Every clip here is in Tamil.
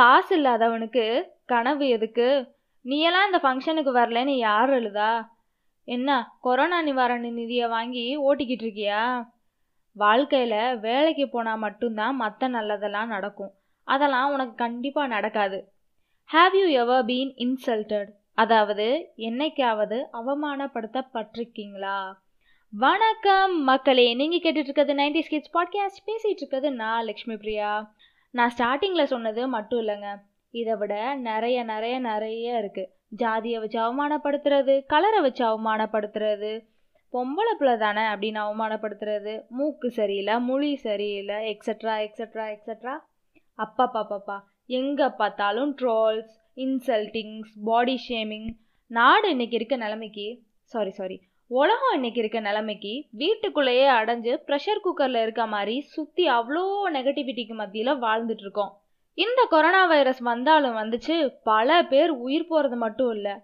காசு இல்லாதவனுக்கு கனவு எதுக்கு? நீயெல்லாம் இந்த ஃபங்க்ஷனுக்கு வரலன்னு யார் எழுதா என்ன கொரோனா நிவாரண நிதியை வாங்கி ஓட்டிக்கிட்டு இருக்கியா? வாழ்க்கையில் வேலைக்கு போனால் மட்டும்தான் மற்ற நல்லதெல்லாம் நடக்கும். அதெல்லாம் உனக்கு கண்டிப்பாக நடக்காது. Have you ever been insulted அதாவது என்னைக்காவது அவமானப்படுத்தப்பட்டிருக்கீங்களா? வணக்கம் மக்களே நீங்கள் கேட்டுட்ருக்கிறது நைன்டி ஸ்கிட்ஸ் பாட்காஸ்ட். பேசிகிட்டு இருக்கிறது நான் லக்ஷ்மி பிரியா நான் ஸ்டார்டிங்கில் சொன்னது மட்டும் இல்லைங்க. இதை விட நிறைய நிறைய நிறைய இருக்குது ஜாதியை வச்சு அவமானப்படுத்துறது கலரை வச்சு அவமானப்படுத்துறது பொம்பளை பிள்ளை தானே அப்படின்னு அவமானப்படுத்துறது மூக்கு சரியில்லை மொழி சரியில்லை எக்ஸட்ரா எக்ஸட்ரா எக்ஸட்ரா அப்பாப்பாப்பாப்பா எங்கே பார்த்தாலும் ட்ரோல்ஸ் இன்சல்ட்டிங்ஸ் பாடி ஷேமிங் நாடு இன்னைக்கு இருக்க நிலைமைக்கு சாரி சாரி உலகம் இன்னைக்கு இருக்க நிலைமைக்கு வீட்டுக்குள்ளேயே அடைஞ்சு ப்ரெஷர் குக்கரில் இருக்க மாதிரி சுற்றி அவ்வளோ நெகட்டிவிட்டிக்கு மத்தியில் வாழ்ந்துட்டு இருக்கோம். இந்த கொரோனா வைரஸ் வந்தாலும் வந்துச்சு பல பேர் உயிர் போகிறது மட்டும் இல்லை.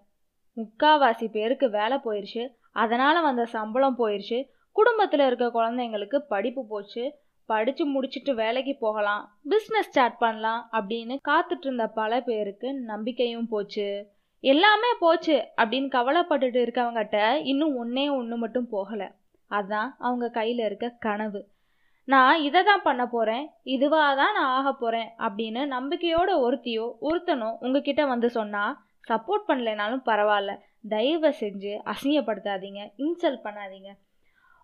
முக்காவாசி பேருக்கு வேலை போயிடுச்சு அதனால் வந்த சம்பளம் போயிடுச்சு குடும்பத்தில் இருக்க குழந்தைங்களுக்கு படிப்பு போச்சு படித்து முடிச்சுட்டு வேலைக்கு போகலாம் பிஸ்னஸ் ஸ்டார்ட் பண்ணலாம் அப்படின்னு காத்துட்டு இருந்த பல பேருக்கு நம்பிக்கையும் போச்சு. எல்லாமே போச்சு அப்படின்னு கவலைப்பட்டுட்டு இருக்கவங்ககிட்ட இன்னும் ஒன்றே ஒன்று மட்டும் போகலை. அதுதான் அவங்க கையில் இருக்க கனவு. நான் இதை தான் பண்ண போகிறேன் இதுவாக தான் நான் ஆக போகிறேன் அப்படின்னு நம்பிக்கையோட ஒருத்தியோ ஒருத்தனோ உங்ககிட்ட வந்து சொன்னால் சப்போர்ட் பண்ணலைனாலும் பரவாயில்ல. தயவு செஞ்சு அசிங்கப்படுத்தாதீங்க இன்சல்ட் பண்ணாதீங்க.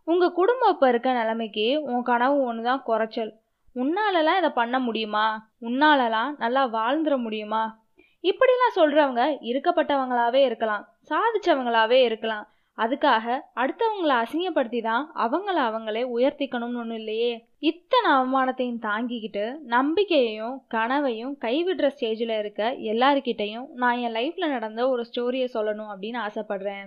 உங்கள் குடும்பம் இப்போ இருக்க நிலைமைக்கு உன் கனவு ஒன்று தான் குறைச்சல். உன்னாலலாம் இதை பண்ண முடியுமா? உன்னாலலாம் நல்லா வாழ்ந்துட முடியுமா? இப்படிலாம் சொல்கிறவங்க இருக்கப்பட்டவங்களாவே இருக்கலாம் சாதிச்சவங்களாவே இருக்கலாம். அதுக்காக அடுத்தவங்களை அசிங்கப்படுத்தி தான் அவங்கள அவங்களே உயர்த்திக்கணும்னு ஒன்றும் இல்லையே. இத்தனை அவமானத்தையும் தாங்கிக்கிட்டு நம்பிக்கையையும் கனவையும் கைவிடுற ஸ்டேஜில் இருக்க எல்லாருக்கிட்டையும் நான் என் லைஃப்பில் நடந்த ஒரு ஸ்டோரியை சொல்லணும் அப்படின்னு ஆசைப்பட்றேன்.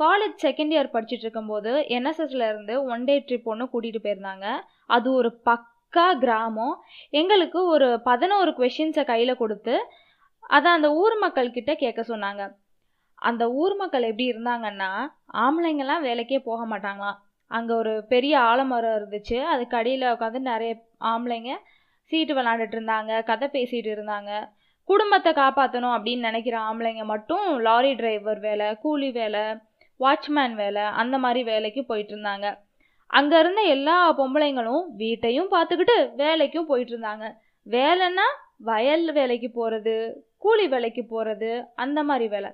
காலேஜ் செகண்ட் இயர் படிச்சுட்டு இருக்கும்போது என்எஸ்எஸ்ல இருந்து ஒன் டே ட்ரிப் ஒன்று கூட்டிகிட்டு போயிருந்தாங்க. அது ஒரு பக்கா கிராமம். எங்களுக்கு ஒரு பதினோரு கொஷின்ஸை கையில் கொடுத்து அதை அந்த ஊர் மக்கள்கிட்ட கேட்க சொன்னாங்க. அந்த ஊர் மக்கள் எப்படி இருந்தாங்கன்னா ஆம்பளைங்கெல்லாம் வேலைக்கே போக மாட்டாங்களாம். அங்கே ஒரு பெரிய ஆலமரம் இருந்துச்சு. அதுக்கு அடியில் உட்காந்து நிறைய ஆம்பளைங்க சீட்டு விளாண்டுட்டு இருந்தாங்க கதை பேசிகிட்டு இருந்தாங்க. குடும்பத்தை காப்பாற்றணும் அப்படின்னு நினைக்கிற ஆம்பளைங்க மட்டும் லாரி டிரைவர் வேலை கூலி வேலை வாட்ச்மேன் வேலை அந்த மாதிரி வேலைக்கு போயிட்டு இருந்தாங்க. அங்கே இருந்த எல்லா பொம்பளைங்களும் வீட்டையும் பார்த்துக்கிட்டு வேலைக்கும் போயிட்டு இருந்தாங்க. வேலைன்னா வயல் வேலைக்கு போகிறது கூலி வேலைக்கு போகிறது அந்த மாதிரி வேலை.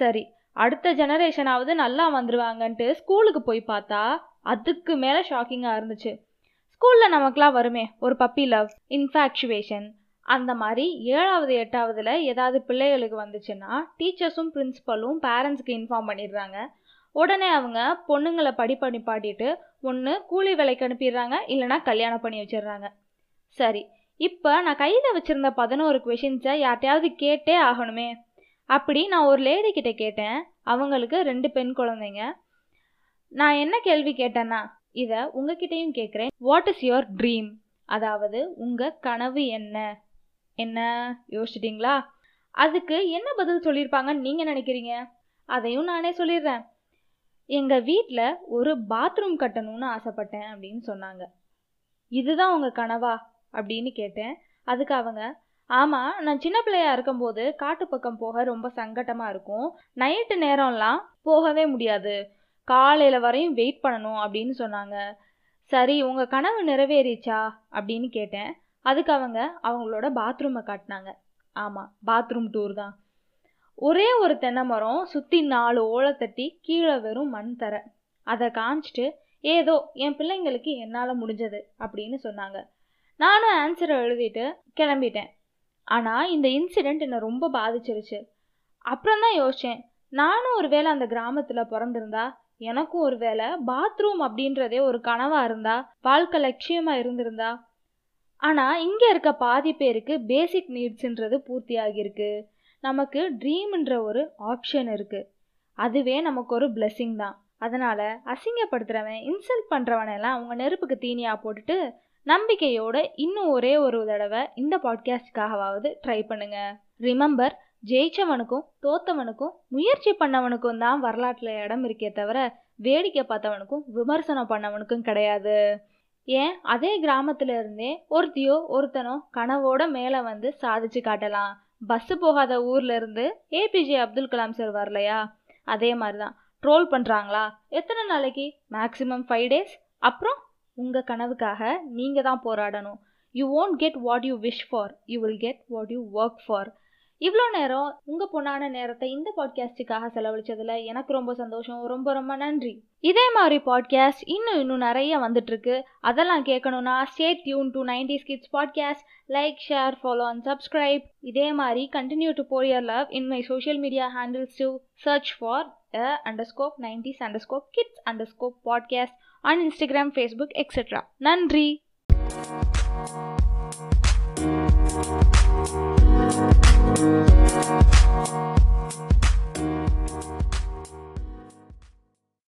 சரி அடுத்த ஜெனரேஷனாவது நல்லா வந்துடுவாங்கன்ட்டு ஸ்கூலுக்கு போய் பார்த்தா அதுக்கு மேலே ஷாக்கிங்காக இருந்துச்சு. ஸ்கூலில் நமக்குலாம் வருமே ஒரு பப்பி லவ் இன்ஃபேக்சுவேஷன் அந்த மாதிரி ஏழாவது எட்டாவதுல ஏதாவது பிள்ளைகளுக்கு வந்துச்சுன்னா டீச்சர்ஸும் பிரின்ஸிபலும் பேரண்ட்ஸ்க்கு இன்ஃபார்ம் பண்ணிடுறாங்க. உடனே அவங்க பொண்ணுங்களை படிப்பு நிப்பாட்டிட்டு ஒன்று கூலி வேலைக்கு அனுப்பிடுறாங்க இல்லைனா கல்யாணம் பண்ணி வச்சிடுறாங்க. சரி இப்போ நான் கையில் வச்சுருந்த பதினோரு கொஷின்ஸை யார்ட்டையாவது கேட்டே ஆகணுமே. அப்படி நான் ஒரு லேடி கிட்ட கேட்டேன். அவங்களுக்கு ரெண்டு பெண் குழந்தைங்க. நான் என்ன கேள்வி கேட்டேன்னா இதை உங்ககிட்டயும் கேட்குறேன் வாட் இஸ் யுவர் ட்ரீம் அதாவது உங்கள் கனவு என்ன? என்ன? யோசிச்சிட்டிங்களா? அதுக்கு என்ன பதில் சொல்லியிருப்பாங்கன்னு நீங்கள் நினைக்கிறீங்க? அதையும் நானே சொல்லிடுறேன். எங்கள் வீட்டில் ஒரு பாத்ரூம் கட்டணும்னு ஆசைப்பட்டேன் அப்படின்னு சொன்னாங்க. இதுதான் உங்கள் கனவா? அப்படின்னு கேட்டேன். அதுக்கு அவங்க ஆமாம் நான் சின்ன பிள்ளையா இருக்கும்போது காட்டு பக்கம் போக ரொம்ப சங்கட்டமாக இருக்கும். நைட்டு நேரம்லாம் போகவே முடியாது. காலையில் வரையும் வெயிட் பண்ணணும் அப்படின்னு சொன்னாங்க. சரி உங்கள் கனவு நிறைவேறிச்சா? அப்படின்னு கேட்டேன். அதுக்கு அவங்க அவங்களோட பாத்ரூமை காட்டினாங்க. ஆமாம் பாத்ரூம் டூர் தான். ஒரே ஒரு தென்னை மரம் சுற்றி நாலு ஓலை தட்டி கீழே வெறும் மண் தர. அதை காமிச்சிட்டு ஏதோ என் பிள்ளைங்களுக்கு என்னால் முடிஞ்சது அப்படின்னு சொன்னாங்க. நானும் ஆன்சரை எழுதிட்டு கிளம்பிட்டேன். ஆனால் இந்த இன்சிடெண்ட் என்னை ரொம்ப பாதிச்சிருச்சு. அப்புறம் தான் யோசித்தேன் நானும் ஒரு வேளை அந்த கிராமத்தில் பிறந்திருந்தா எனக்கும் ஒரு வேளை பாத்ரூம் அப்படின்றதே ஒரு கனவாக இருந்தா வாழ்க்கை லட்சியமாக இருந்திருந்தா. ஆனால் இங்கே இருக்க பாதி பேருக்கு பேசிக் நீட்ஸுன்றது பூர்த்தி ஆகியிருக்கு நமக்கு ட்ரீம்ன்ற ஒரு ஆப்ஷன் இருக்குது அதுவே நமக்கு ஒரு பிளெஸ்ஸிங் தான். அதனால் அசிங்கப்படுத்துகிறவன் இன்சல்ட் பண்ணுறவனெல்லாம் அவங்க நெருப்புக்கு தீனியாக போட்டுட்டு நம்பிக்கையோட இன்னும் ஒரே ஒரு தடவை இந்த பாட்காஸ்டுக்காகவாவது ட்ரை பண்ணுங்க. ரிமெம்பர் ஜெயிச்சவனுக்கும் தோத்தவனுக்கும் முயற்சி பண்ணவனுக்கும் தான் வரலாற்றில் இடம் இருக்கே தவிர வேடிக்கை பார்த்தவனுக்கும் விமர்சனம் பண்ணவனுக்கும் கிடையாது. ஏன்? அதே கிராமத்துல இருந்தே ஒருத்தியோ ஒருத்தனோ கனவோட மேலே வந்து சாதிச்சு காட்டலாம். பஸ்ஸு போகாத ஊர்ல இருந்து ஏபிஜே அப்துல் கலாம் சார் வரலையா? அதே மாதிரி தான் ட்ரோல் பண்ணுறாங்களா எத்தனை நாளைக்கு? மேக்ஸிமம் ஃபைவ் டேஸ் அப்புறம் உங்கள் கனவுக்காக நீங்கள் தான் போராடணும். You won't get what you wish for you will get what you work for இவ்வளோ நேரம் உங்கள் பொண்ணான நேரத்தை இந்த பாட்காஸ்ட்டுக்காக செலவழிச்சதில் எனக்கு ரொம்ப சந்தோஷம். ரொம்ப ரொம்ப நன்றி. இதே மாதிரி பாட்காஸ்ட் இன்னும் இன்னும் நிறைய வந்துட்டுருக்கு. அதெல்லாம் கேட்கணும்னா stay tuned to ninety kids podcast like share follow and subscribe இதே மாதிரி continue to pour your love in my social media handles to search for a underscore nineties underscore kids underscore podcast on Instagram, Facebook, etc. Nandri!